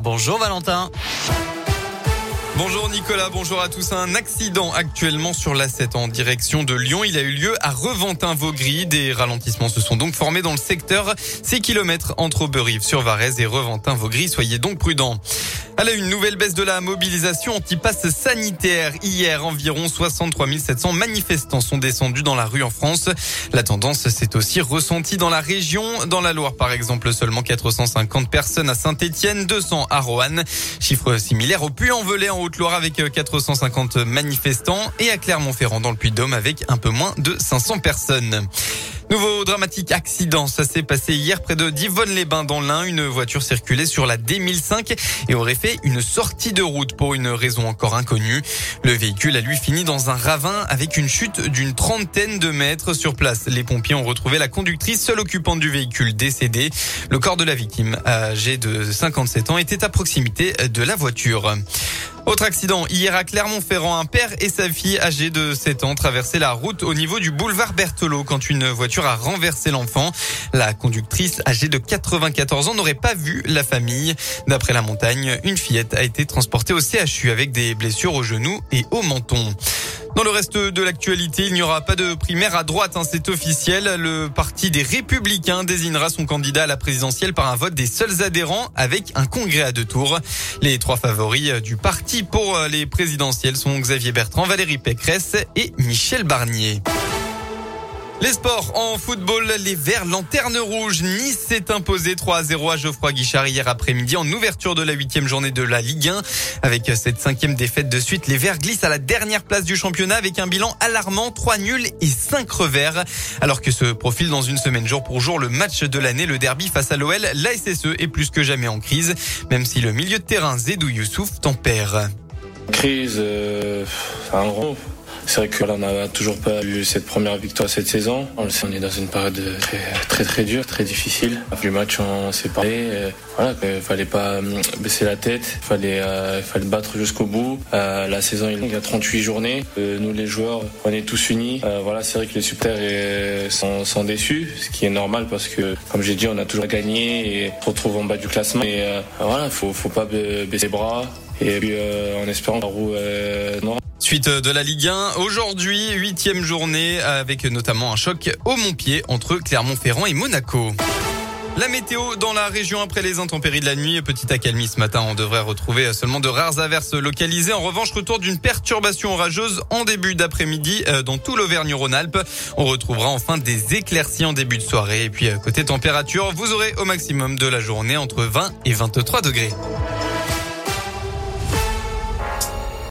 Bonjour Valentin. Bonjour Nicolas, bonjour à tous. Un accident actuellement sur l'A7 en direction de Lyon. Il a eu lieu à Reventin-Vaugry. Des ralentissements se sont donc formés dans le secteur 6 km entre Auberive sur Varese et Reventin-Vaugry. Soyez donc prudents. A une nouvelle baisse de la mobilisation anti-passe sanitaire. Hier, environ 63 700 manifestants sont descendus dans la rue en France. La tendance s'est aussi ressentie dans la région. Dans la Loire, par exemple, seulement 450 personnes à Saint-Etienne, 200 à Roanne. Chiffre similaire au Puy-en-Velay en Haute-Loire avec 450 manifestants et à Clermont-Ferrand dans le Puy-de-Dôme avec un peu moins de 500 personnes. Nouveau dramatique accident, ça s'est passé hier près de Divonne-les-Bains dans l'Ain. Une voiture circulait sur la D1005 et aurait fait une sortie de route pour une raison encore inconnue. Le véhicule a lui fini dans un ravin avec une chute d'une trentaine de mètres sur place. Les pompiers ont retrouvé la conductrice, seule occupante du véhicule décédée. Le corps de la victime, âgé de 57 ans, était à proximité de la voiture. Autre accident, hier à Clermont-Ferrand, un père et sa fille âgés de 7 ans traversaient la route au niveau du boulevard Berthelot quand une voiture a renversé l'enfant. La conductrice âgée de 94 ans n'aurait pas vu la famille. D'après la montagne, une fillette a été transportée au CHU avec des blessures au genou et au menton. Dans le reste de l'actualité, il n'y aura pas de primaire à droite, hein, c'est officiel. Le parti des Républicains désignera son candidat à la présidentielle par un vote des seuls adhérents avec un congrès à deux tours. Les trois favoris du parti pour les présidentielles sont Xavier Bertrand, Valérie Pécresse et Michel Barnier. Les sports en football, les Verts lanterne rouge. Nice s'est imposé 3 à 0 à Geoffroy Guichard hier après-midi en ouverture de la huitième journée de la Ligue 1. Avec cette cinquième défaite de suite, les Verts glissent à la dernière place du championnat avec un bilan alarmant, 3 nuls et 5 revers. Alors que se profile dans une semaine jour pour jour le match de l'année, le derby face à l'OL, la SSE est plus que jamais en crise, même si le milieu de terrain Zedou Youssouf tempère. Crise, euh, un grand c'est vrai qu'on n'a toujours pas eu cette première victoire cette saison. On le sait, on est dans une période très très, très dure, très difficile. Du match, on s'est parlé. Voilà, il fallait pas hum, baisser la tête, il fallait, euh, fallait battre jusqu'au bout. Euh, la saison il y a 38 journées. Euh, nous les joueurs, on est tous unis. voilà, c'est vrai que les supporters sont, sont, déçus, ce qui est normal parce que, comme j'ai dit, on a toujours gagné et on se retrouve en bas du classement. Et voilà, faut faut pas baisser les bras. Et puis en espérant la roue noire. Suite de la Ligue 1, aujourd'hui, huitième journée, avec notamment un choc au Montpied entre Clermont-Ferrand et Monaco. La météo dans la région après les intempéries de la nuit. Petit accalmie ce matin. On devrait retrouver seulement de rares averses localisées. En revanche, retour d'une perturbation orageuse en début d'après-midi euh, dans tout l'Auvergne-Rhône-Alpes. On retrouvera enfin des éclaircies en début de soirée. Et puis, côté température, vous aurez au maximum de la journée entre 20 et 23 degrés.